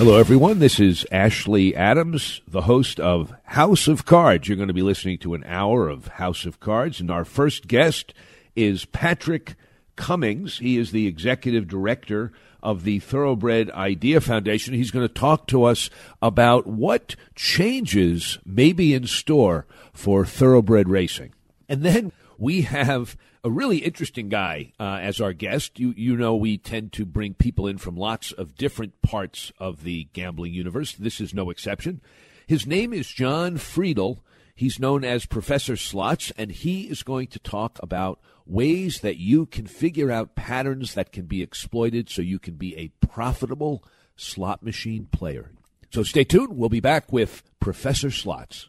Hello, everyone. This is Ashley Adams, the host of House of Cards. You're going to be listening to an hour of House of Cards, and our first guest is Patrick Cummings. He is the executive director of the Thoroughbred Idea Foundation. He's going to talk to us about what changes may be in store for thoroughbred racing. And then we have a really interesting guy uh, as our guest. You you know we tend to bring people in from lots of different parts of the gambling universe. This is no exception. His name is Jon Friedl. He's known as Professor Slots, and he is going to talk about ways that you can figure out patterns that can be exploited so you can be a profitable slot machine player. So stay tuned. We'll be back with Professor Slots.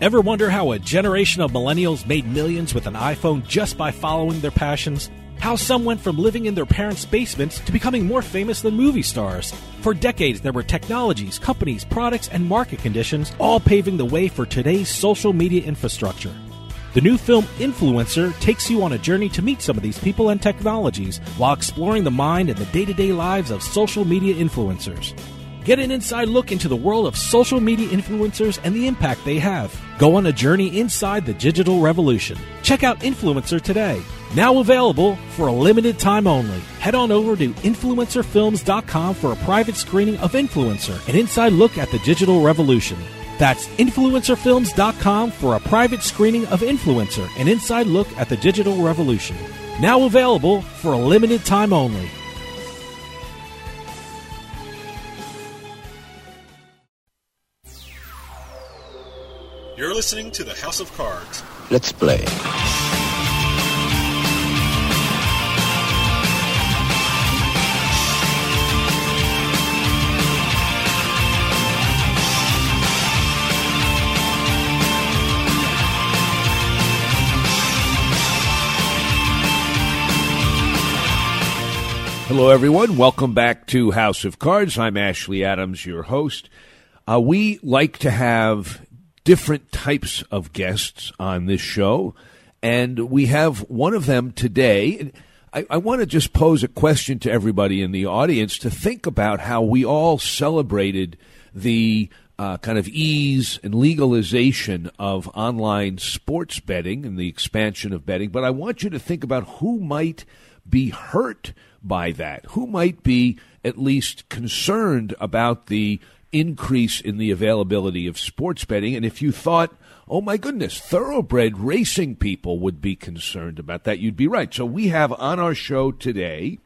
Ever wonder how a generation of millennials made millions with an iPhone just by following their passions? How some went from living in their parents' basements to becoming more famous than movie stars? For decades, there were technologies, companies, products, and market conditions all paving the way for today's social media infrastructure. The new film Influencer takes you on a journey to meet some of these people and technologies while exploring the mind and the day to day lives of social media influencers. Get an inside look into the world of social media influencers and the impact they have. Go on a journey inside the digital revolution. Check out Influencer today. Now available for a limited time only. Head on over to influencerfilms.com for a private screening of Influencer, an inside look at the digital revolution. That's influencerfilms.com for a private screening of Influencer, an inside look at the digital revolution. Now available for a limited time only. You're listening to the House of Cards. Let's play. Hello, everyone. Welcome back to House of Cards. I'm Ashley Adams, your host. Uh, we like to have different types of guests on this show, and we have one of them today. I, I want to just pose a question to everybody in the audience to think about how we all celebrated the uh, kind of ease and legalization of online sports betting and the expansion of betting. But I want you to think about who might be hurt by that, who might be at least concerned about the increase in the availability of sports betting. And if you thought, oh my goodness, thoroughbred racing people would be concerned about that, you'd be right. So we have on our show today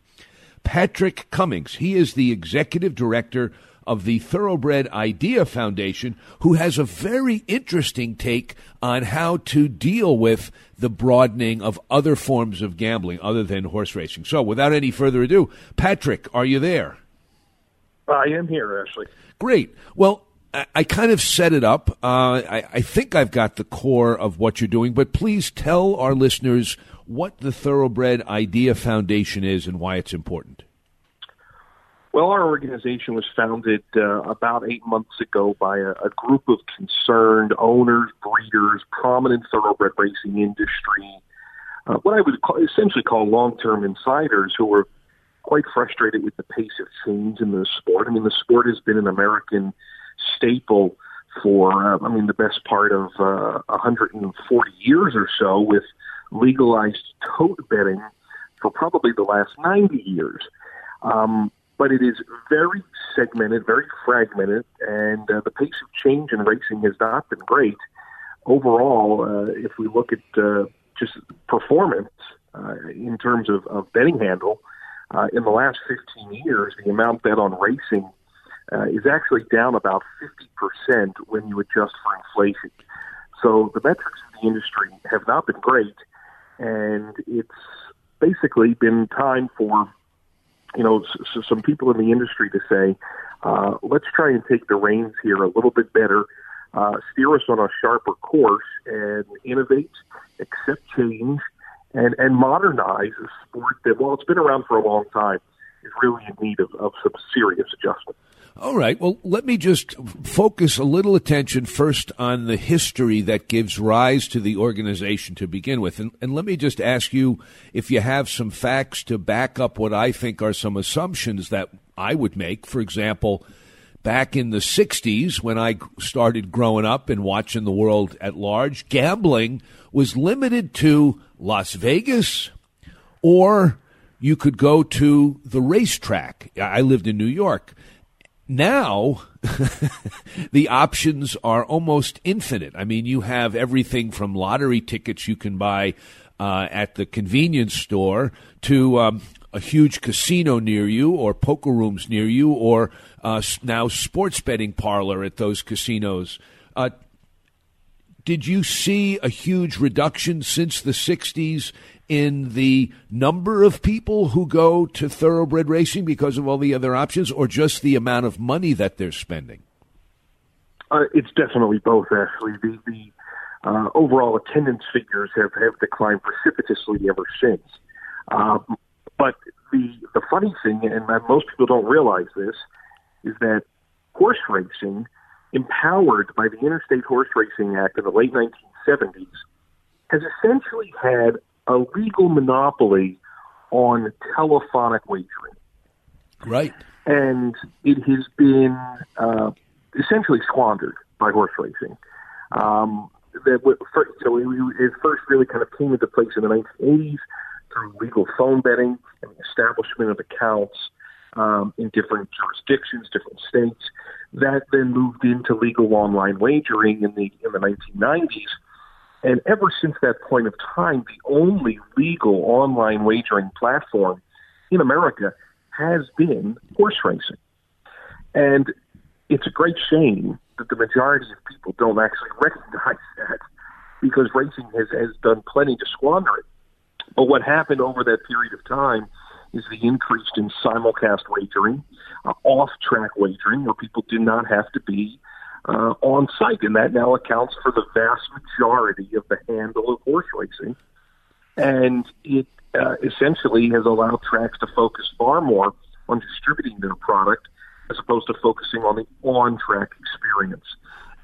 Patrick Cummings. He is the executive director of the Thoroughbred Idea Foundation, who has a very interesting take on how to deal with the broadening of other forms of gambling other than horse racing. So, without any further ado, Patrick, are you there? I am here, Ashley. Great. Well, I, I kind of set it up. Uh, I, I think I've got the core of what you're doing, but please tell our listeners what the Thoroughbred Idea Foundation is and why it's important. Well, our organization was founded uh, about eight months ago by a, a group of concerned owners, breeders, prominent thoroughbred racing industry, uh, what I would call, essentially call long-term insiders who were quite frustrated with the pace of change in the sport. I mean, the sport has been an American staple for, uh, I mean, the best part of uh, 140 years or so, with legalized tote betting for probably the last 90 years. Um, but it is very segmented, very fragmented, and uh, the pace of change in racing has not been great. Overall, uh, if we look at uh, just performance uh, in terms of, of betting handle, uh, in the last 15 years, the amount bet on racing uh, is actually down about 50% when you adjust for inflation. So the metrics of the industry have not been great, and it's basically been time for you know, some people in the industry to say, uh, let's try and take the reins here a little bit better, uh, steer us on a sharper course, and innovate, accept change, and and modernize a sport that, while it's been around for a long time, is really in need of, of some serious adjustment. All right. Well, let me just focus a little attention first on the history that gives rise to the organization to begin with. And, and, let me just ask you if you have some facts to back up what I think are some assumptions that I would make. For example, back in the 60s, when I started growing up and watching the world at large, gambling was limited to Las Vegas or you could go to the racetrack. I lived in New York now the options are almost infinite. I mean, you have everything from lottery tickets you can buy uh, at the convenience store to um, a huge casino near you, or poker rooms near you, or uh, now sports betting parlor at those casinos. Uh, did you see a huge reduction since the 60s in the number of people who go to thoroughbred racing because of all the other options, or just the amount of money that they're spending? Uh, it's definitely both, actually. The, the uh, overall attendance figures have, have declined precipitously ever since. Um, but the the funny thing, and most people don't realize this, is that horse racing, empowered by the Interstate Horse Racing Act of the late 1970s, has essentially had a legal monopoly on telephonic wagering. Right. And it has been uh, essentially squandered by horse racing. Um, that first, you know, it first really kind of came into place in the 1980s through legal phone betting and the establishment of accounts um, in different jurisdictions, different states. That then moved into legal online wagering in the in the 1990s, and ever since that point of time, the only legal online wagering platform in America has been horse racing. And it's a great shame that the majority of people don't actually recognize that because racing has, has done plenty to squander it. But what happened over that period of time is the increase in simulcast wagering, uh, off track wagering, where people do not have to be uh, on site, and that now accounts for the vast majority of the handle of horse racing. And it uh, essentially has allowed tracks to focus far more on distributing their product as opposed to focusing on the on track experience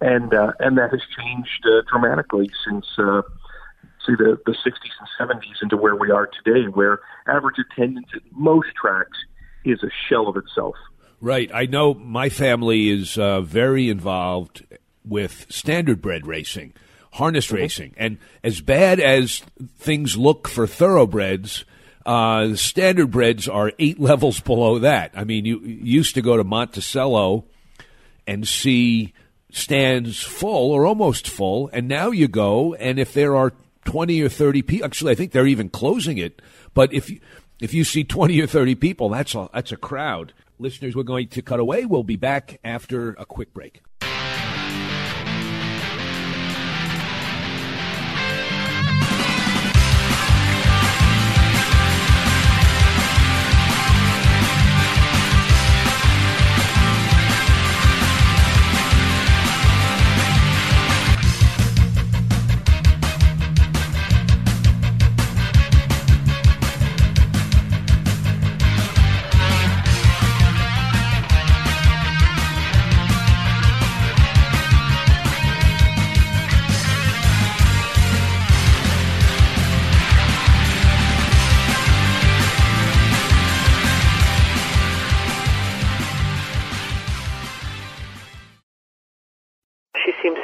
and uh, and that has changed uh, dramatically since. See the, the 60s and 70s into where we are today, where average attendance at most tracks is a shell of itself. Right. I know my family is uh, very involved with standardbred racing, harness mm-hmm. racing, and as bad as things look for thoroughbreds. Uh, standardbreds are eight levels below that. I mean, you, you used to go to Monticello and see stands full or almost full, and now you go, and if there are 20 or 30 people. Actually, I think they're even closing it. But if you, if you see 20 or 30 people, that's a, that's a crowd. Listeners, we're going to cut away. We'll be back after a quick break.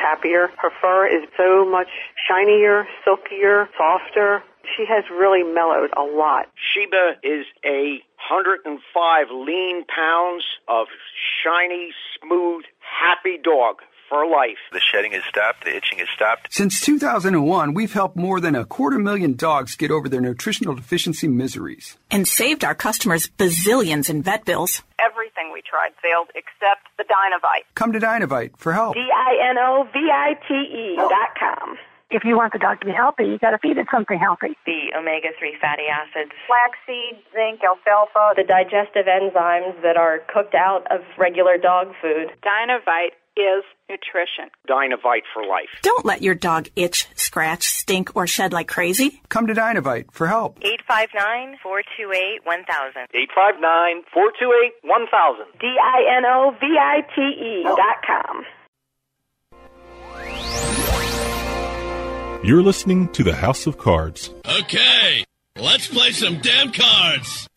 Happier. Her fur is so much shinier, silkier, softer. She has really mellowed a lot. Sheba is a 105 lean pounds of shiny, smooth, happy dog for life. The shedding has stopped, the itching has stopped. Since 2001, we've helped more than a quarter million dogs get over their nutritional deficiency miseries. And saved our customers bazillions in vet bills. Everything we tried failed except the Dinovite. Come to Dinovite for help. D-I-N-O-V-I-T-E dot com. If you want the dog to be healthy, you got to feed it something healthy. The omega 3 fatty acids, flaxseed, zinc, alfalfa, the digestive enzymes that are cooked out of regular dog food. Dinovite is nutrition. Dinovite for life. Don't let your dog itch, scratch, stink, or shed like crazy. Come to Dinovite for help. 859 428 1000. 859 428 1000. D I N O V I T E dot com. You're listening to the House of Cards. Okay, let's play some damn cards.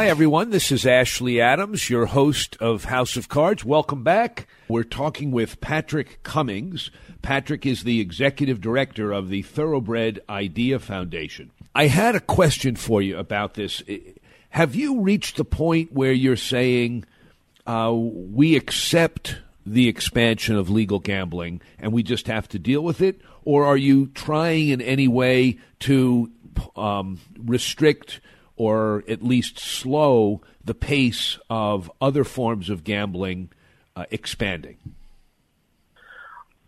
Hi, everyone. This is Ashley Adams, your host of House of Cards. Welcome back. We're talking with Patrick Cummings. Patrick is the executive director of the Thoroughbred Idea Foundation. I had a question for you about this. Have you reached the point where you're saying uh, we accept the expansion of legal gambling and we just have to deal with it? Or are you trying in any way to um, restrict? Or at least slow the pace of other forms of gambling uh, expanding?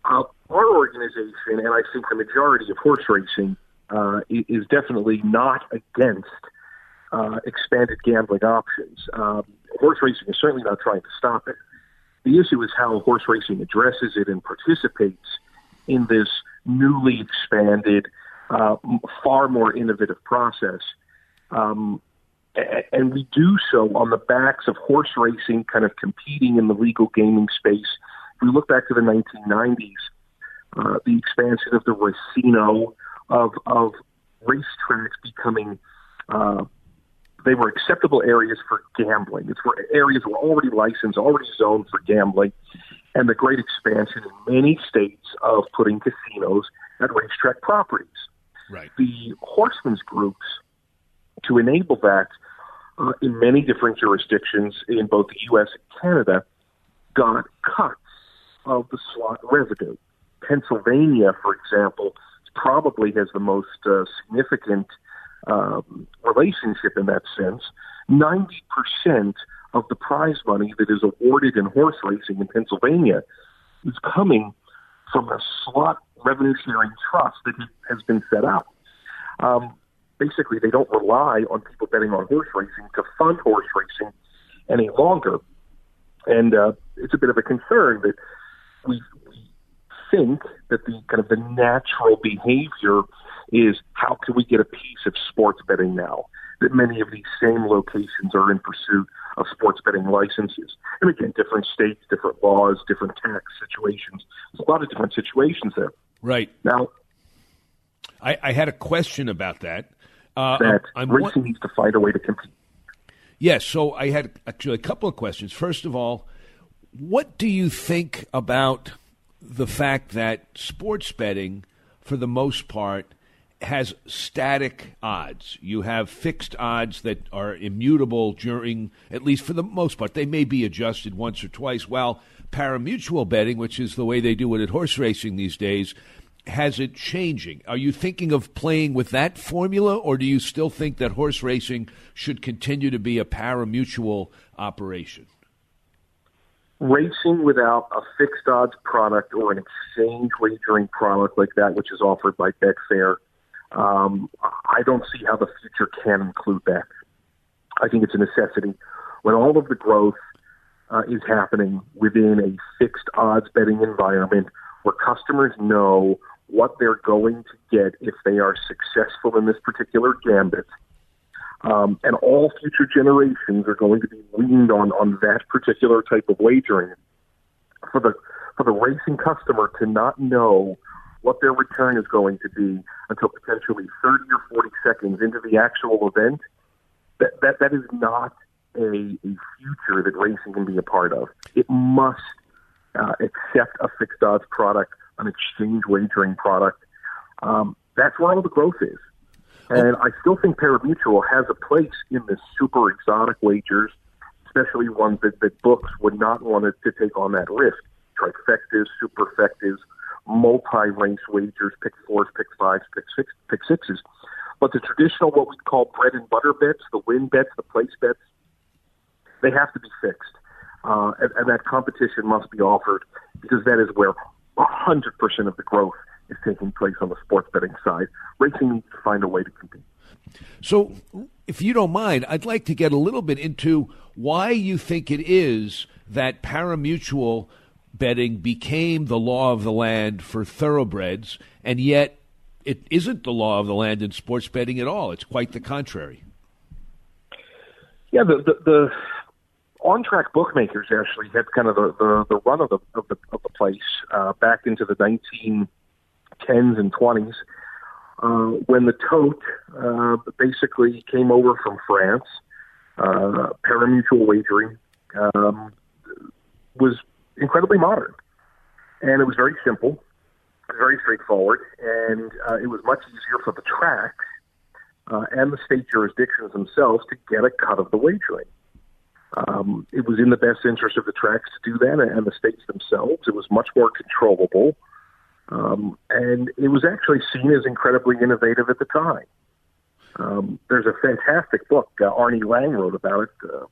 Uh, our organization, and I think the majority of horse racing, uh, is definitely not against uh, expanded gambling options. Um, horse racing is certainly not trying to stop it. The issue is how horse racing addresses it and participates in this newly expanded, uh, far more innovative process um, and we do so on the backs of horse racing kind of competing in the legal gaming space. If we look back to the 1990s, uh, the expansion of the racino, of, of racetracks becoming, uh, they were acceptable areas for gambling. It's where areas were already licensed, already zoned for gambling, and the great expansion in many states of putting casinos at racetrack properties. Right. The horsemen's groups to enable that uh, in many different jurisdictions in both the U.S. and Canada got cuts of the slot revenue. Pennsylvania, for example, probably has the most uh, significant um, relationship in that sense. 90% of the prize money that is awarded in horse racing in Pennsylvania is coming from a slot revenue sharing trust that has been set up. Um, basically they don't rely on people betting on horse racing to fund horse racing any longer. And uh, it's a bit of a concern that we, think that the kind of the natural behavior is how can we get a piece of sports betting now? That many of these same locations are in pursuit of sports betting licenses. And again, different states, different laws, different tax situations. There's a lot of different situations there. Right. Now, I, I had a question about that. Uh, that I'm, I'm racing wa- needs to find a way to compete. Yes, so I had actually a couple of questions. First of all, what do you think about the fact that sports betting, for the most part, has static odds? You have fixed odds that are immutable during, at least for the most part. They may be adjusted once or twice, while parimutuel betting, which is the way they do it at horse racing these days, has it changing? Are you thinking of playing with that formula, or do you still think that horse racing should continue to be a parimutuel operation? Racing without a fixed odds product or an exchange wagering product like that, which is offered by Betfair, um, I don't see how the future can include that. I think it's a necessity. When all of the growth uh, is happening within a fixed odds betting environment where customers know what they're going to get if they are successful in this particular gambit. Um, and all future generations are going to be leaned on on that particular type of wagering. For the for the racing customer to not know what their return is going to be until potentially 30 or 40 seconds into the actual event, that that, that is not a, a future that racing can be a part of. It must uh, accept a fixed odds product an exchange wagering product. Um, that's where all the growth is. And I still think parimutuel has a place in the super exotic wagers, especially ones that, that books would not want to take on that risk. Trifectas, superfectas, multi-race wagers, pick fours, pick fives, pick six, pick sixes. But the traditional, what we call bread and butter bets, the win bets, the place bets, they have to be fixed. Uh, and, and that competition must be offered because that is where 100% of the growth is taking place on the sports betting side. Racing needs to find a way to compete. So, if you don't mind, I'd like to get a little bit into why you think it is that parimutuel betting became the law of the land for thoroughbreds, and yet it isn't the law of the land in sports betting at all. It's quite the contrary. Yeah, the the, the on track bookmakers actually had kind of the, the, the run of the, of the, of the place uh, back into the 1910s and 20s uh, when the tote uh, basically came over from France. Uh, parimutuel wagering um, was incredibly modern, and it was very simple, very straightforward, and uh, it was much easier for the tracks uh, and the state jurisdictions themselves to get a cut of the wagering. Um, it was in the best interest of the tracks to do that and the states themselves. It was much more controllable. Um, and it was actually seen as incredibly innovative at the time. Um, there's a fantastic book uh, Arnie Lang wrote about it, uh,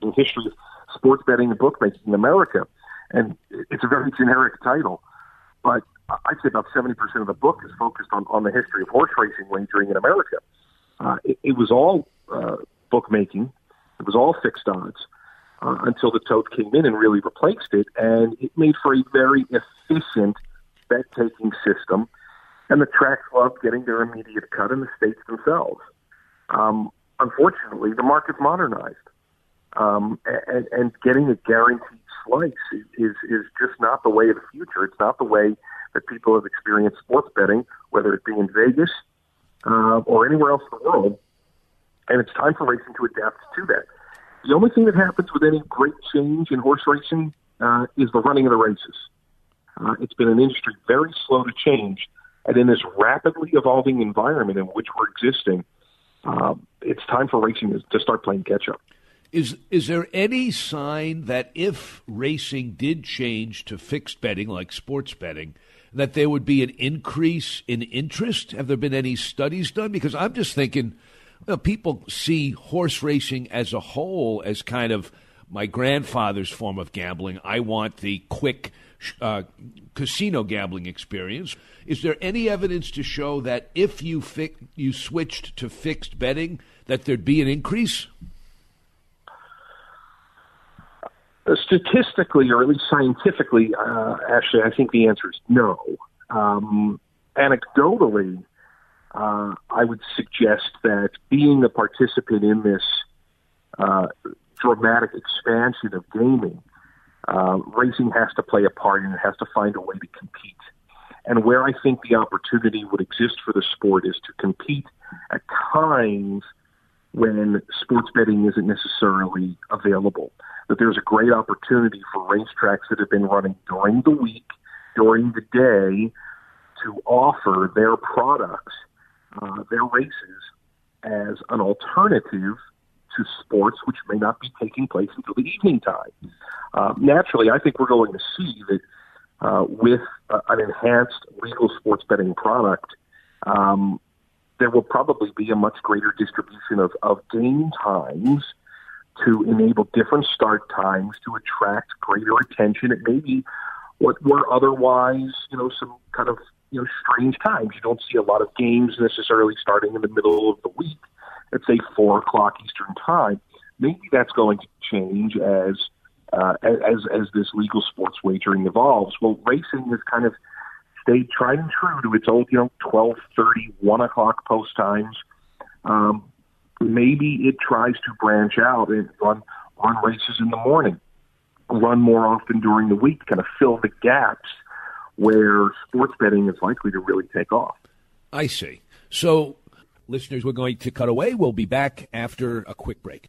the history of sports betting and bookmaking in America, and it's a very generic title, but I'd say about 70% of the book is focused on, on the history of horse racing wagering in America. Uh, it, it was all uh, bookmaking, it was all fixed odds uh, until the tote came in and really replaced it, and it made for a very efficient bet taking system. And the tracks loved getting their immediate cut in the states themselves. Um, unfortunately, the market's modernized, um, and, and getting a guaranteed slice is is just not the way of the future. It's not the way that people have experienced sports betting, whether it be in Vegas uh, or anywhere else in the world and it's time for racing to adapt to that. The only thing that happens with any great change in horse racing uh, is the running of the races. Uh, it's been an industry very slow to change, and in this rapidly evolving environment in which we're existing, uh, it's time for racing to start playing catch up. Is is there any sign that if racing did change to fixed betting like sports betting, that there would be an increase in interest? Have there been any studies done? Because I'm just thinking people see horse racing as a whole as kind of my grandfather's form of gambling. I want the quick uh, casino gambling experience. Is there any evidence to show that if you fi- you switched to fixed betting, that there'd be an increase? Uh, statistically, or at least scientifically, uh, actually, I think the answer is no. Um, anecdotally, uh, I would suggest that being a participant in this uh, dramatic expansion of gaming, uh, racing has to play a part and it has to find a way to compete. And where I think the opportunity would exist for the sport is to compete at times when sports betting isn't necessarily available. That there's a great opportunity for racetracks that have been running during the week, during the day, to offer their products, uh, their races, as an alternative to sports which may not be taking place until the evening time. Uh, naturally, I think we're going to see that uh, with uh, an enhanced legal sports betting product, um, there will probably be a much greater distribution of, of game times to enable different start times to attract greater attention It may be what were otherwise, you know, some kind of you know strange times. You don't see a lot of games necessarily starting in the middle of the week at say four o'clock Eastern time. Maybe that's going to change as uh, as as this legal sports wagering evolves. Well, racing has kind of stayed tried and true to its old, you know, twelve thirty, one o'clock post times. Um, maybe it tries to branch out and run run races in the morning, run more often during the week, kind of fill the gaps where sports betting is likely to really take off. I see. So, listeners, we're going to cut away. We'll be back after a quick break.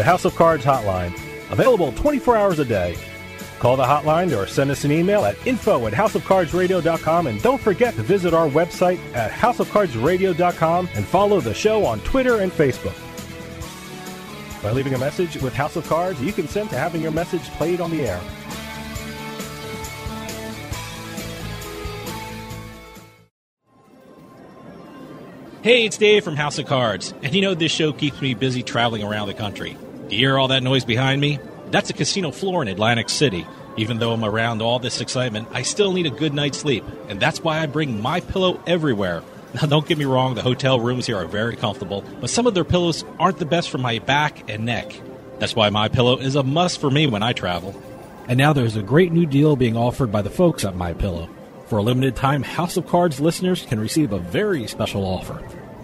the House of Cards hotline, available 24 hours a day. Call the hotline or send us an email at info at houseofcardsradio.com and don't forget to visit our website at houseofcardsradio.com and follow the show on Twitter and Facebook. By leaving a message with House of Cards, you consent to having your message played on the air. Hey, it's Dave from House of Cards, and you know this show keeps me busy traveling around the country. You hear all that noise behind me? That's a casino floor in Atlantic City. Even though I'm around all this excitement, I still need a good night's sleep, and that's why I bring my pillow everywhere. Now, don't get me wrong, the hotel rooms here are very comfortable, but some of their pillows aren't the best for my back and neck. That's why my pillow is a must for me when I travel. And now there's a great new deal being offered by the folks at My Pillow. For a limited time, House of Cards listeners can receive a very special offer.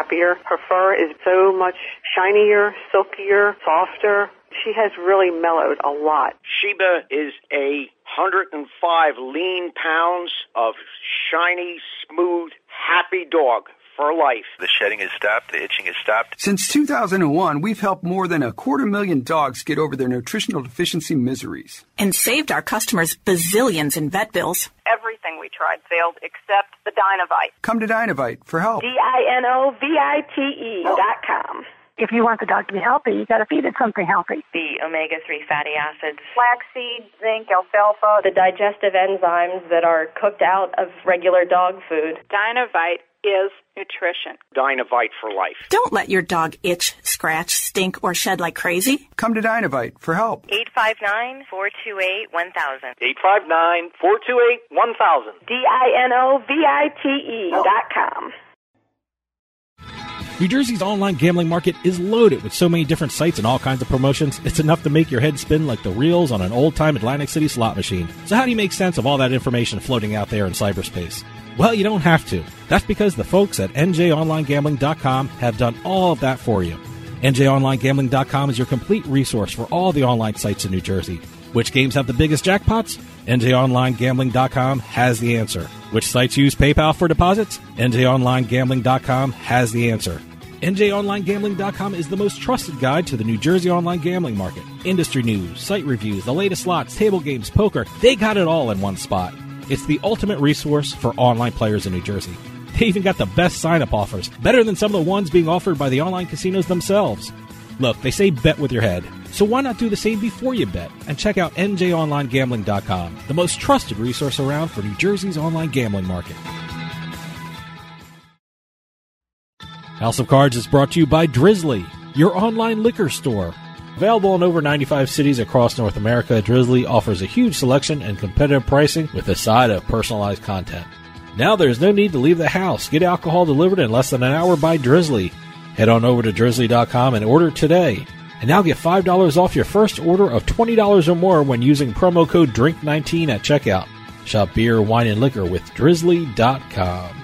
happier. Her fur is so much shinier, silkier, softer. She has really mellowed a lot. Sheba is a 105 lean pounds of shiny, smooth, happy dog for life. The shedding has stopped, the itching has stopped. Since 2001, we've helped more than a quarter million dogs get over their nutritional deficiency miseries. And saved our customers bazillions in vet bills. Everything tried failed except the Dinovite. Come to Dinovite for help. D-I-N-O-V-I-T-E dot com. If you want the dog to be healthy, you got to feed it something healthy. The omega-3 fatty acids. Flaxseed, zinc, alfalfa. The digestive enzymes that are cooked out of regular dog food. Dinovite is nutrition. Dinovite for life. Don't let your dog itch, scratch, stink, or shed like crazy. Come to Dinovite for help. 859 428 1000. 859 428 1000. D I N O V I T E dot com. New Jersey's online gambling market is loaded with so many different sites and all kinds of promotions, it's enough to make your head spin like the reels on an old time Atlantic City slot machine. So, how do you make sense of all that information floating out there in cyberspace? Well, you don't have to. That's because the folks at NJOnlineGambling.com have done all of that for you. NJOnlineGambling.com is your complete resource for all the online sites in New Jersey. Which games have the biggest jackpots? NJOnlineGambling.com has the answer. Which sites use PayPal for deposits? NJOnlineGambling.com has the answer. NJOnlineGambling.com is the most trusted guide to the New Jersey online gambling market. Industry news, site reviews, the latest slots, table games, poker, they got it all in one spot. It's the ultimate resource for online players in New Jersey. They even got the best sign up offers, better than some of the ones being offered by the online casinos themselves. Look, they say bet with your head. So why not do the same before you bet and check out NJOnlineGambling.com, the most trusted resource around for New Jersey's online gambling market. House of Cards is brought to you by Drizly, your online liquor store. Available in over 95 cities across North America, Drizly offers a huge selection and competitive pricing with a side of personalized content. Now there's no need to leave the house. Get alcohol delivered in less than an hour by Drizly. Head on over to drizly.com and order today. And now get $5 off your first order of $20 or more when using promo code DRINK19 at checkout. Shop beer, wine, and liquor with drizly.com.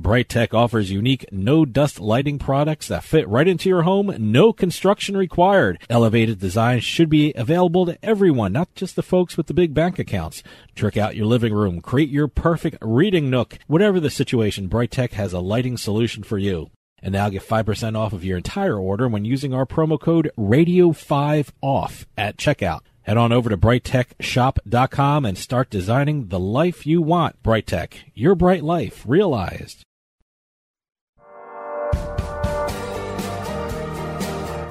Bright Tech offers unique no dust lighting products that fit right into your home, no construction required. Elevated designs should be available to everyone, not just the folks with the big bank accounts. Trick out your living room, create your perfect reading nook. Whatever the situation, Bright Tech has a lighting solution for you. And now get 5% off of your entire order when using our promo code RADIO5OFF at checkout. Head on over to brighttechshop.com and start designing the life you want. Bright Tech, your bright life realized.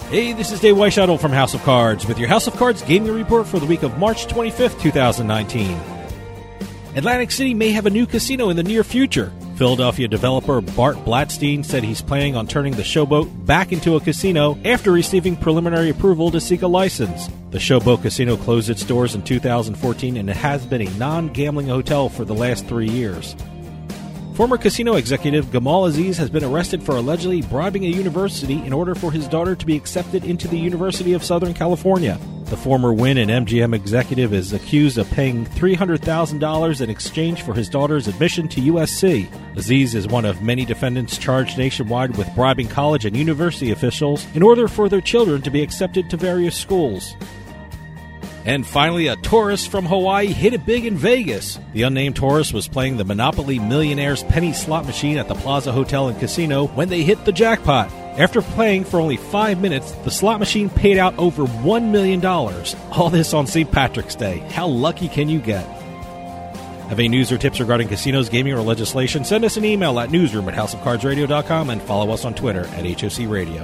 Hey, this is Dave Weishuttle from House of Cards with your House of Cards gaming report for the week of March 25th, 2019. Atlantic City may have a new casino in the near future. Philadelphia developer Bart Blatstein said he's planning on turning the Showboat back into a casino after receiving preliminary approval to seek a license. The Showboat Casino closed its doors in 2014 and it has been a non gambling hotel for the last three years. Former casino executive Gamal Aziz has been arrested for allegedly bribing a university in order for his daughter to be accepted into the University of Southern California. The former Wynn and MGM executive is accused of paying $300,000 in exchange for his daughter's admission to USC. Aziz is one of many defendants charged nationwide with bribing college and university officials in order for their children to be accepted to various schools. And finally, a tourist from Hawaii hit it big in Vegas. The unnamed tourist was playing the Monopoly Millionaire's penny slot machine at the Plaza Hotel and Casino when they hit the jackpot. After playing for only five minutes, the slot machine paid out over $1 million. All this on St. Patrick's Day. How lucky can you get? Have any news or tips regarding casinos, gaming, or legislation? Send us an email at newsroom at houseofcardsradio.com and follow us on Twitter at HOC Radio.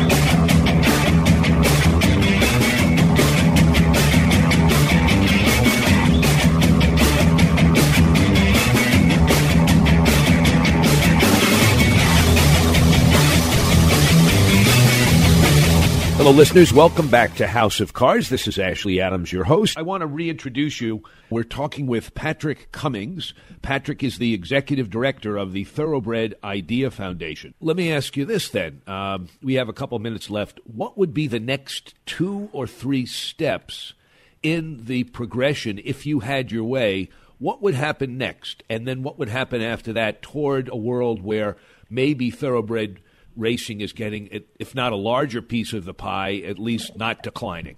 Hello, listeners. Welcome back to House of Cards. This is Ashley Adams, your host. I want to reintroduce you. We're talking with Patrick Cummings. Patrick is the executive director of the Thoroughbred Idea Foundation. Let me ask you this then. Um, we have a couple minutes left. What would be the next two or three steps in the progression, if you had your way, what would happen next? And then what would happen after that toward a world where maybe thoroughbred racing is getting, if not a larger piece of the pie, at least not declining?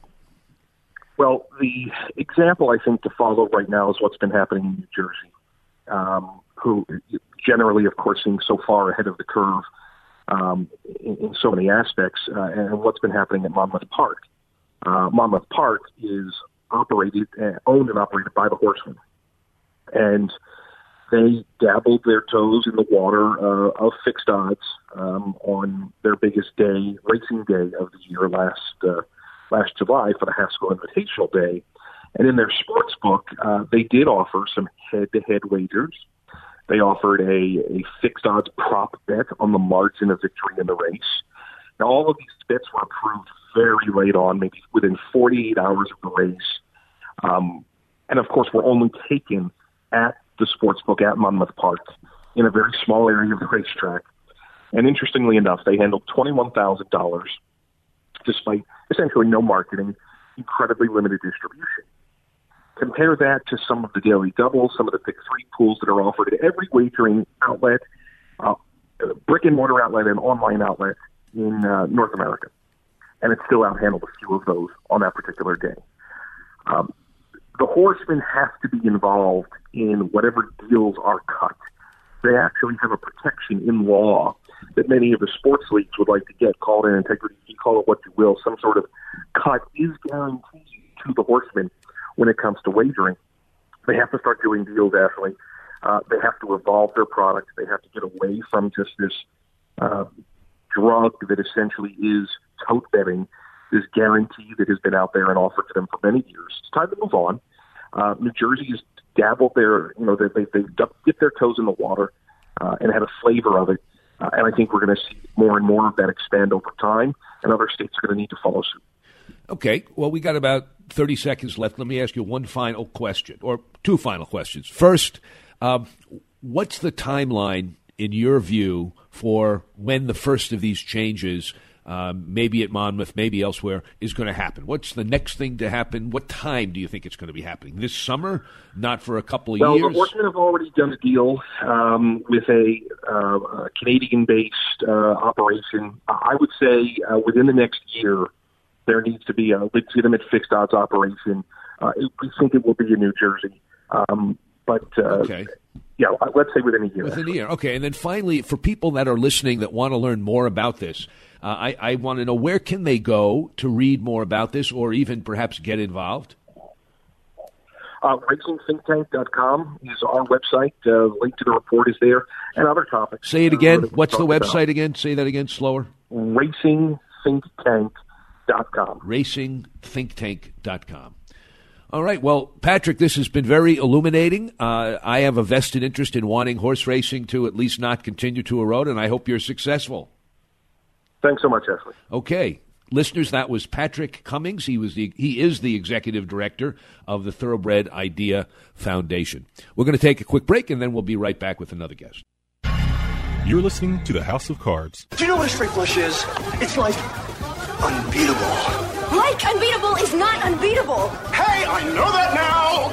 Well, the example I think to follow right now is what's been happening in New Jersey, um, who generally, of course, seems so far ahead of the curve um, in, in, so many aspects, uh, and what's been happening at Monmouth Park. Uh, Monmouth Park is operated, uh, owned and operated by the Horsemen, and they dabbled their toes in the water uh, of fixed odds um, on their biggest day, racing day of the year last uh, last July for the Haskell Invitational Day. And in their sports book, uh, they did offer some head-to-head wagers. They offered a, a fixed odds prop bet on the margin of victory in the race. Now, all of these bets were approved very late on, maybe within 48 hours of the race. Um, and of course, were only taken at the sports book at Monmouth Park in a very small area of the racetrack. And interestingly enough, they handled $21,000 despite essentially no marketing, incredibly limited distribution. Compare that to some of the daily doubles, some of the pick three pools that are offered at every wagering outlet, uh, brick and mortar outlet, and online outlet in uh, North America. And it still outhandled a few of those on that particular day. Um, the horsemen have to be involved in whatever deals are cut. They actually have a protection in law that many of the sports leagues would like to get. Call it an integrity fee, call it what you will. Some sort of cut is guaranteed to the horsemen when it comes to wagering. They have to start doing deals, Ashley. Uh, they have to evolve their product. They have to get away from just this uh, drug that essentially is tote betting, this guarantee that has been out there and offered to them for many years. It's time to move on. Uh, New Jersey has dabbled their, you know, they, they, they've their toes in the water uh, and had a flavor of it. Uh, and I think we're going to see more and more of that expand over time, and other states are going to need to follow suit. Okay. Well, we got about 30 seconds left. Let me ask you one final question, or two final questions. First, um, what's the timeline, in your view, for when the first of these changes um, maybe at Monmouth, maybe elsewhere, is going to happen? What's the next thing to happen? What time do you think it's going to be happening? This summer? Not for a couple of well, years? Well, the Horsemen have already done a deal um, with a, uh, a Canadian-based uh, operation. I would say uh, within the next year, there needs to be a legitimate fixed odds operation. Uh, we think it will be in New Jersey. Um, but uh, okay. Yeah, let's say within a year. Within a year, okay. And then finally, for people that are listening that want to learn more about this, uh, I, I want to know where can they go to read more about this, or even perhaps get involved. Uh, RacingThinkTank.com is our website. Uh, link to the report is there, and other topics. Say it again. What's the website about. again? Say that again, slower. RacingThinkTank.com. RacingThinkTank.com. All right. Well, Patrick, this has been very illuminating. Uh, I have a vested interest in wanting horse racing to at least not continue to erode, and I hope you're successful. Thanks so much, Ashley. Okay. Listeners, that was Patrick Cummings. He was the he is the executive director of the Thoroughbred Idea Foundation. We're going to take a quick break and then we'll be right back with another guest. You're listening to the House of Cards. Do you know what a straight flush is? It's like unbeatable. Like unbeatable is not unbeatable. Hey, I know that now.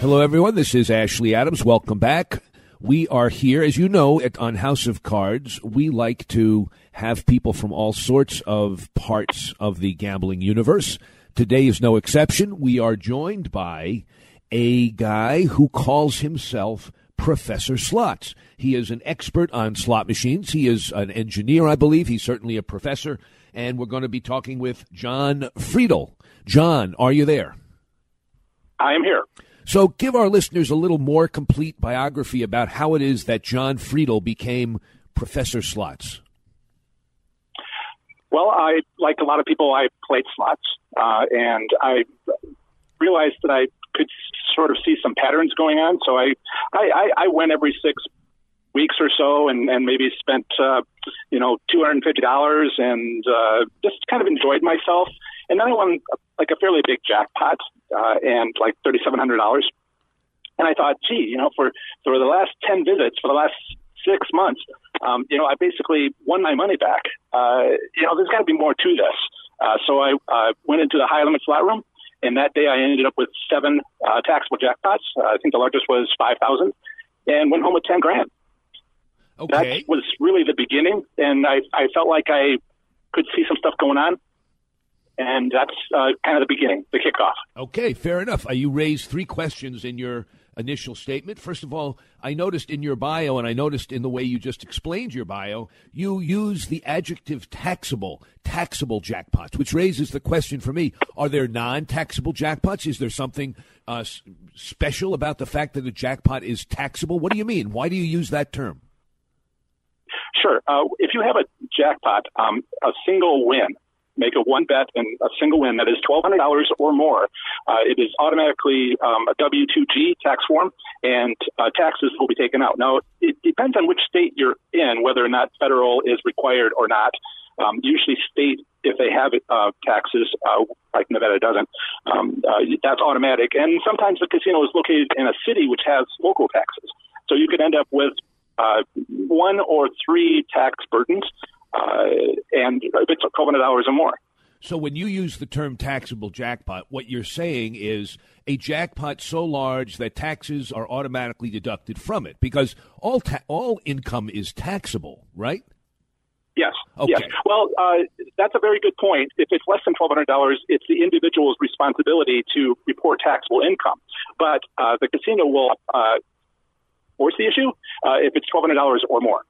Hello, everyone. This is Ashley Adams. Welcome back. We are here, as you know, at, on House of Cards. We like to have people from all sorts of parts of the gambling universe. Today is no exception. We are joined by a guy who calls himself Professor Slots. He is an expert on slot machines. He is an engineer, I believe. He's certainly a professor. And we're going to be talking with Jon Friedl. Jon, are you there? I am here. So, give our listeners a little more complete biography about how it is that Jon Friedl became Professor Slots. Well, I, like a lot of people, I played slots, uh, and I realized that I could sort of see some patterns going on. So I, I, I went every six weeks or so, and, and maybe spent, uh, you know, two hundred and fifty dollars, and uh, just kind of enjoyed myself. And then I won like a fairly big jackpot uh, and like thirty seven hundred dollars. And I thought, gee, you know, for for the last ten visits, for the last six months, um, you know, I basically won my money back. Uh, you know, there's got to be more to this. Uh, so I uh, went into the high limit slot room, and that day I ended up with seven uh, taxable jackpots. Uh, I think the largest was five thousand, and went home with ten grand. Okay. That was really the beginning, and I I felt like I could see some stuff going on, and that's uh, kind of the beginning, the kickoff. Okay, fair enough. Uh, you raised three questions in your initial statement. First of all, I noticed in your bio, and I noticed in the way you just explained your bio, you use the adjective taxable, taxable jackpots, which raises the question for me are there non taxable jackpots? Is there something uh, s- special about the fact that a jackpot is taxable? What do you mean? Why do you use that term? Sure. Uh, if you have a jackpot, um, a single win, make a one bet and a single win that is $1,200 or more, uh, it is automatically um, a W 2G tax form, and uh, taxes will be taken out. Now, it depends on which state you're in, whether or not federal is required or not. Um, usually, state, if they have uh, taxes, uh, like Nevada doesn't, um, uh, that's automatic. And sometimes the casino is located in a city which has local taxes. So you could end up with uh, one or three tax burdens, uh, and if it's twelve hundred dollars or more. So when you use the term taxable jackpot, what you're saying is a jackpot so large that taxes are automatically deducted from it because all ta- all income is taxable, right? Yes. Okay. Yes. Well, uh, that's a very good point. If it's less than twelve hundred dollars, it's the individual's responsibility to report taxable income. But uh, the casino will uh, force the issue uh, if it's twelve hundred dollars or more.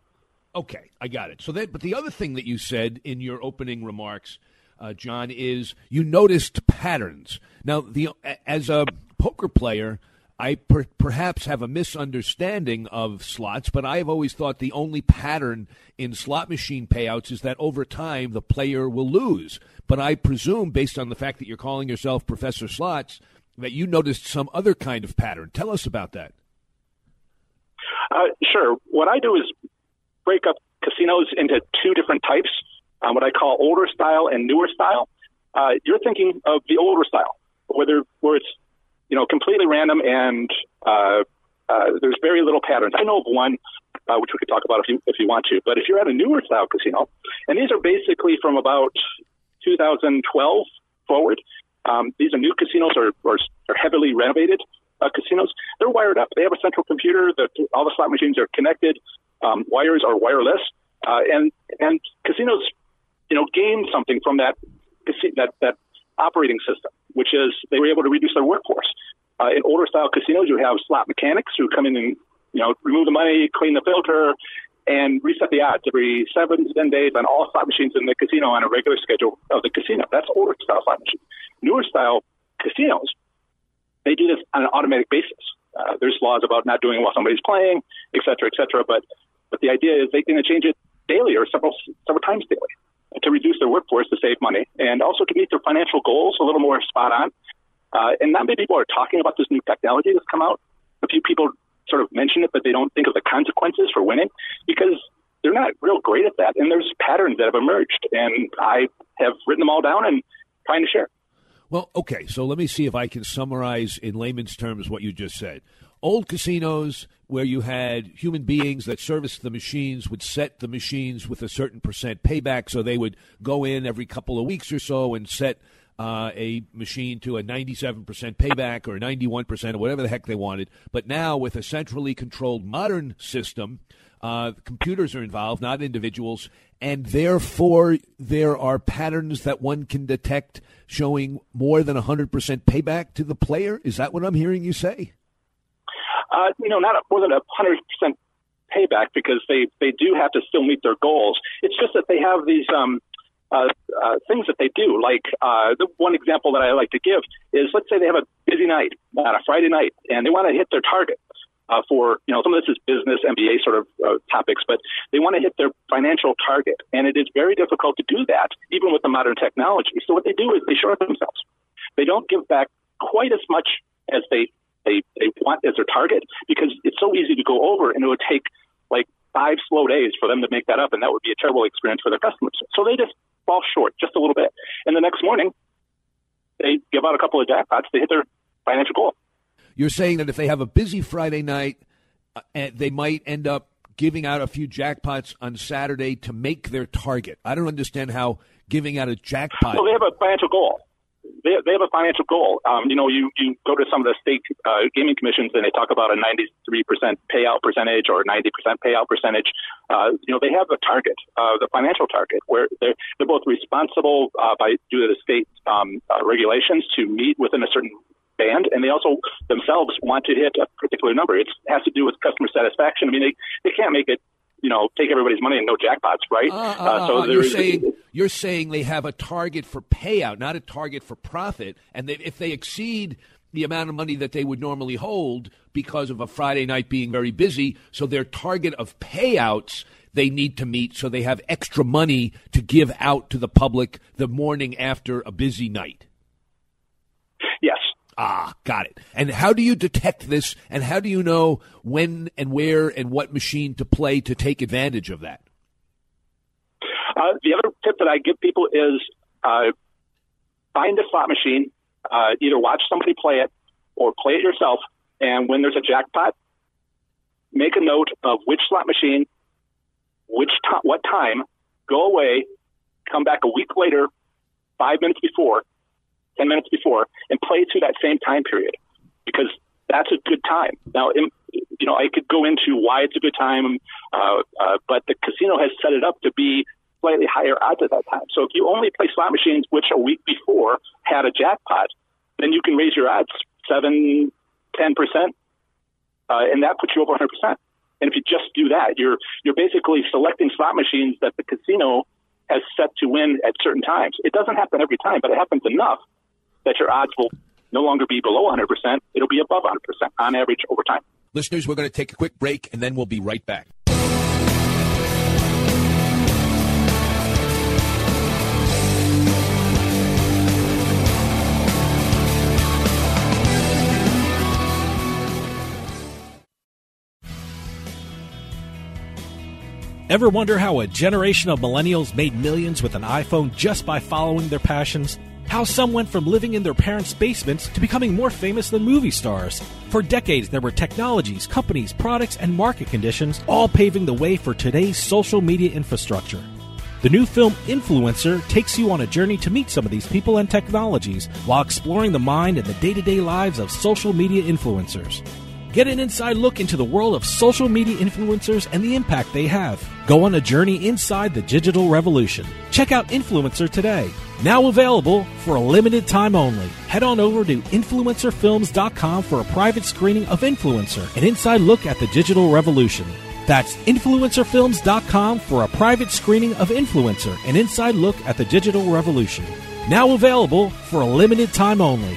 Okay, I got it. So that, but the other thing that you said in your opening remarks, uh, Jon, is you noticed patterns. Now, the as a poker player, I per, perhaps have a misunderstanding of slots, but I've always thought the only pattern in slot machine payouts is that over time the player will lose. But I presume, based on the fact that you're calling yourself Professor Slots, that you noticed some other kind of pattern. Tell us about that. Uh, sure. What I do is break up casinos into two different types, um, what I call older style and newer style. Uh, you're thinking of the older style, whether where it's you know completely random and uh, uh, there's very little patterns. I know of one uh, which we could talk about if you if you want to, but if you're at a newer style casino, and these are basically from about 2012 forward. Um, these are new casinos are, or, or heavily renovated uh, casinos. They're wired up. They have a central computer. The, all the slot machines are connected. Um, wires are wireless, uh, and and casinos, you know, gain something from that that that operating system, which is they were able to reduce their workforce. Uh, in older style casinos, you have slot mechanics who come in and you know remove the money, clean the filter, and reset the odds every seven to ten days on all slot machines in the casino on a regular schedule of the casino. That's older style slot machines. Newer style casinos, they do this on an automatic basis. Uh, there's laws about not doing while somebody's playing, et cetera, et cetera. But but the idea is they can change it daily or several several times daily to reduce their workforce to save money and also to meet their financial goals a little more spot on. Uh, and not many people are talking about this new technology that's come out. A few people sort of mention it, but they don't think of the consequences for winning because they're not real great at that. And there's patterns that have emerged, and I have written them all down and trying to share. Well, okay, so let me see if I can summarize in layman's terms what you just said. Old casinos where you had human beings that serviced the machines would set the machines with a certain percent payback, so they would go in every couple of weeks or so and set uh, a machine to a 97% payback or 91% or whatever the heck they wanted. But now, with a centrally controlled modern system, uh, computers are involved, not individuals, and therefore there are patterns that one can detect showing more than 100% payback to the player. Is that what I'm hearing you say? Uh, you know, not more than a 100% payback because they, they do have to still meet their goals. It's just that they have these um, uh, uh, things that they do. Like uh, the one example that I like to give is, let's say they have a busy night on a Friday night, and they want to hit their target uh, for you know some of this is business MBA sort of uh, topics, but they want to hit their financial target, and it is very difficult to do that even with the modern technology. So what they do is they short themselves. They don't give back quite as much as they they they want as their target because it's so easy to go over, and it would take like five slow days for them to make that up, and that would be a terrible experience for their customers. So they just fall short just a little bit, and the next morning they give out a couple of jackpots to hit their financial goal. You're saying that if they have a busy Friday night, uh, they might end up giving out a few jackpots on Saturday to make their target. I don't understand how giving out a jackpot. Well, they have a financial goal. They, they have a financial goal. Um, you know, you, you go to some of the state uh, gaming commissions and they talk about a 93% payout percentage or 90% payout percentage. Uh, you know, they have a target, uh, the financial target, where they're, they're both responsible uh, by due to the state um, uh, regulations to meet within a certain band, and they also themselves want to hit a particular number. It has to do with customer satisfaction. I mean, they, they can't make it you know, take everybody's money and no jackpots, right? Uh, uh, uh so uh, you're saying you're saying they have a target for payout, not a target for profit, and they, if they exceed the amount of money that they would normally hold because of a Friday night being very busy, so their target of payouts they need to meet, so they have extra money to give out to the public the morning after a busy night. Ah, got it. And how do you detect this? And how do you know when and where and what machine to play to take advantage of that? Uh, the other tip that I give people is uh, find a slot machine, uh, either watch somebody play it or play it yourself. And when there's a jackpot, make a note of which slot machine, which to- what time, go away, come back a week later, five minutes before, 10 minutes before and play through that same time period because that's a good time. Now, you know, I could go into why it's a good time, uh, uh, but the casino has set it up to be slightly higher odds at that time. So if you only play slot machines which a week before had a jackpot, then you can raise your odds seven, ten percent, uh, and that puts you over 100 percent. And if you just do that, you're you're basically selecting slot machines that the casino has set to win at certain times. It doesn't happen every time, but it happens enough that your odds will no longer be below 100%. It'll be above 100% on average over time. Listeners, we're going to take a quick break and then we'll be right back. Ever wonder how a generation of millennials made millions with an iPhone just by following their passions? How some went from living in their parents' basements to becoming more famous than movie stars. For decades, there were technologies, companies, products, and market conditions all paving the way for today's social media infrastructure. The new film Influencer takes you on a journey to meet some of these people and technologies while exploring the mind and the day to day lives of social media influencers. Get an inside look into the world of social media influencers and the impact they have. Go on a journey inside the digital revolution. Check out Influencer today. Now available for a limited time only. Head on over to influencerfilms.com for a private screening of Influencer, an inside look at the digital revolution. That's influencerfilms.com for a private screening of Influencer, an inside look at the digital revolution. Now available for a limited time only.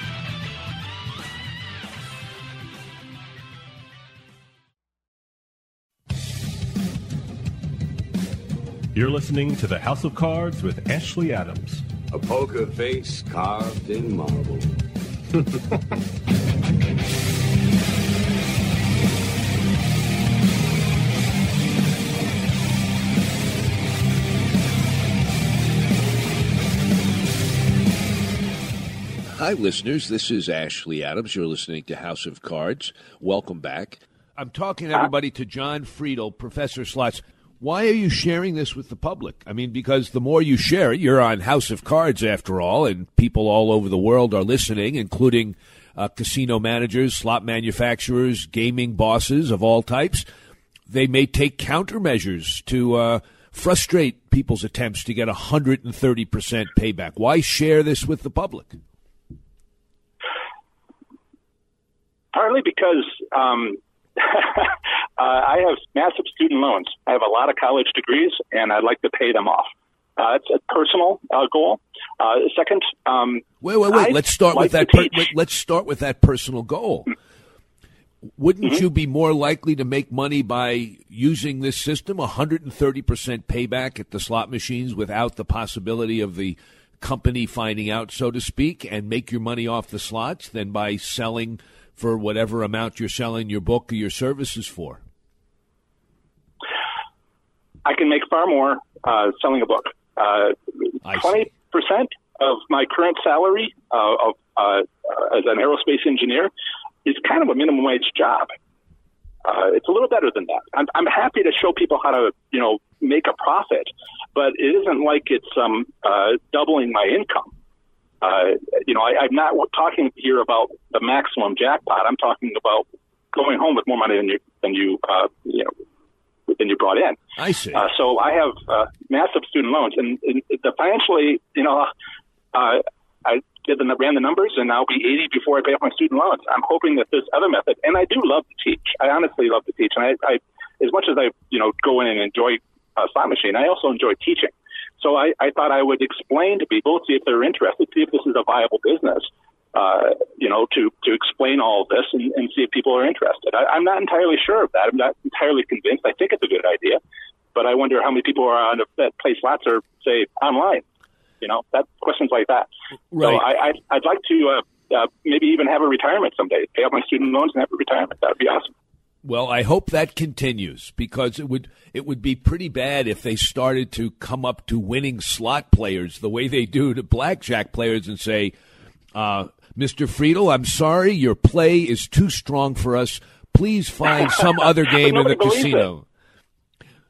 You're listening to the House of Cards with Ashley Adams. A poker face carved in marble. Hi, listeners. This is Ashley Adams. You're listening to House of Cards. Welcome back. I'm talking everybody to Jon Friedl, Professor Slots. Why are you sharing this with the public? I mean, because the more you share it, you're on House of Cards after all, and people all over the world are listening, including uh, casino managers, slot manufacturers, gaming bosses of all types. They may take countermeasures to uh, frustrate people's attempts to get 130% payback. Why share this with the public? Partly because um, uh, I have massive student loans. I have a lot of college degrees, and I'd like to pay them off. Uh, it's a personal uh, goal. Uh, second, um, wait, wait, wait. I let's start like with that. Per- let's start with that personal goal. Wouldn't Mm-hmm. you be more likely to make money by using this system, 130% payback at the slot machines without the possibility of the company finding out, so to speak, and make your money off the slots than by selling for whatever amount you're selling your book or your services for? I can make far more uh, selling a book. Uh, Twenty percent of my current salary uh, of uh, as an aerospace engineer is kind of a minimum wage job. Uh, it's a little better than that. I'm, I'm happy to show people how to, you know, make a profit, but it isn't like it's um, uh, doubling my income. Uh, you know, I, I'm not talking here about the maximum jackpot. I'm talking about going home with more money than you than you uh, you know than you brought in. I see. Uh, so I have uh, massive student loans, and, and the financially, you know, uh, I did the ran the numbers, and I'll be 80 before I pay off my student loans. I'm hoping that this other method, and I do love to teach. I honestly love to teach, and I, I as much as I, you know, go in and enjoy a slot machine, I also enjoy teaching. So I, I thought I would explain to people, see if they're interested, see if this is a viable business, uh, you know, to, to explain all of this and, and see if people are interested. I, I'm not entirely sure of that. I'm not entirely convinced. I think it's a good idea, but I wonder how many people are on that play slots or say online. You know, that questions like that. Right. So I, I, I'd like to uh, uh, maybe even have a retirement someday. Pay off my student loans and have a retirement. That would be awesome. Well, I hope that continues because it would it would be pretty bad if they started to come up to winning slot players the way they do to blackjack players and say, uh, "Mr. Friedl, I'm sorry, your play is too strong for us. Please find some other game in the casino."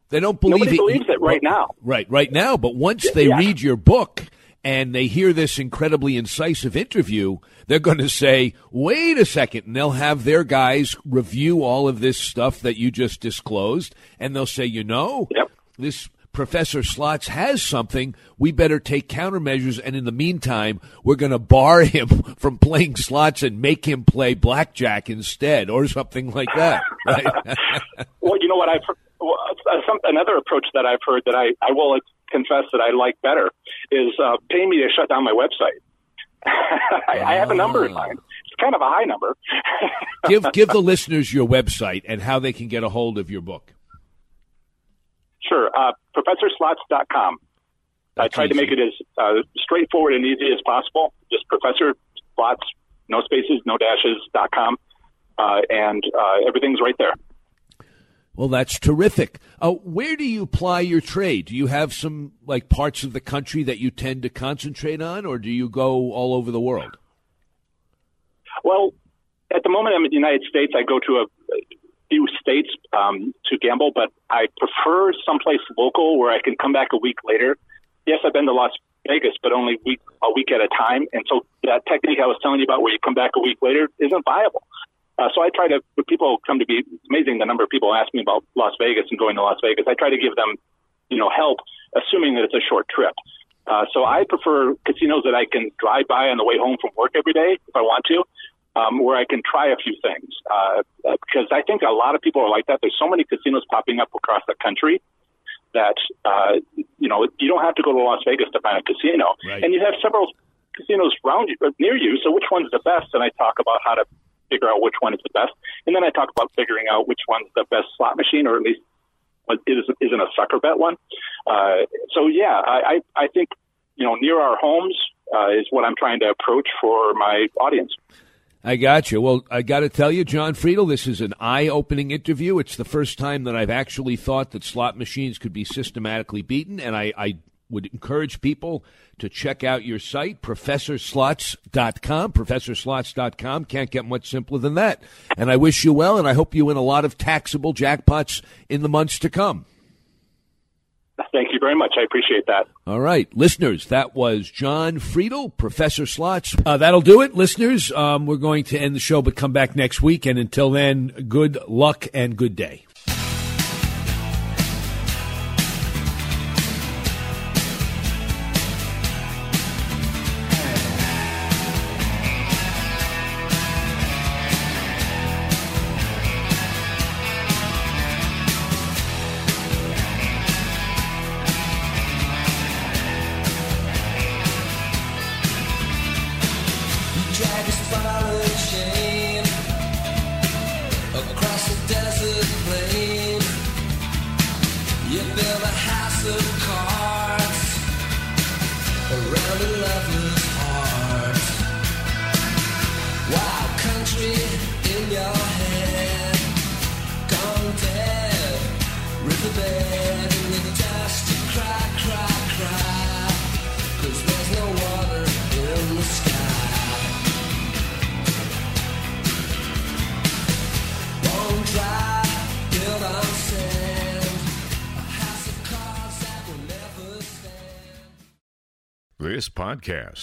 They don't believe Nobody it. believes it right now. Right, right now. But once they Yeah. read your book and they hear this incredibly incisive interview, they're going to say, wait a second. And they'll have their guys review all of this stuff that you just disclosed. And they'll say, you know, this Professor Slots has something. We better take countermeasures. And in the meantime, we're going to bar him from playing slots and make him play blackjack instead or something like that. Right? well, you know what I've well, uh, some, another approach that I've heard that I, I will confess that I like better is uh, pay me to shut down my website. I, I have a number in mind. It's kind of a high number. give give the listeners your website and how they can get a hold of your book. Sure. Uh, ProfessorSlots.com. I tried to make it as uh, straightforward and easy as possible. Just Professor Slots, no spaces, no dashes, dot com. Uh, and uh, everything's right there. Well, that's terrific. Uh, where do you ply your trade? Do you have some like parts of the country that you tend to concentrate on, or do you go all over the world? Well, at the moment I'm in the United States. I go to a few states um, to gamble, but I prefer someplace local where I can come back a week later. Yes, I've been to Las Vegas, but only week, a week at a time. And so that technique I was telling you about where you come back a week later isn't viable. Uh, so I try to, when people come to be, it's amazing the number of people ask me about Las Vegas and going to Las Vegas. I try to give them, you know, help, assuming that it's a short trip. Uh, so I prefer casinos that I can drive by on the way home from work every day if I want to, um, where I can try a few things. Uh, uh, because I think a lot of people are like that. There's so many casinos popping up across the country that, uh, you know, you don't have to go to Las Vegas to find a casino. Right. And you have several casinos around you, uh, near you. So which one's the best? And I talk about how to figure out which one is the best. And then I talk about figuring out which one's the best slot machine, or at least isn't a sucker bet one. Uh, so yeah, I, I, I think, you know, near our homes uh, is what I'm trying to approach for my audience. I got you. Well, I got to tell you, Jon Friedl, this is an eye opening interview. It's the first time that I've actually thought that slot machines could be systematically beaten, and I, I would encourage people to check out your site, professorslots.com. Professorslots.com. Can't get much simpler than that. And I wish you well, and I hope you win a lot of taxable jackpots in the months to come. Thank you very much. I appreciate that. All right, listeners, that was Jon Friedl, Professor Slots. Uh, that'll do it, listeners. Um, we're going to end the show, but come back next week. And until then, good luck and good day.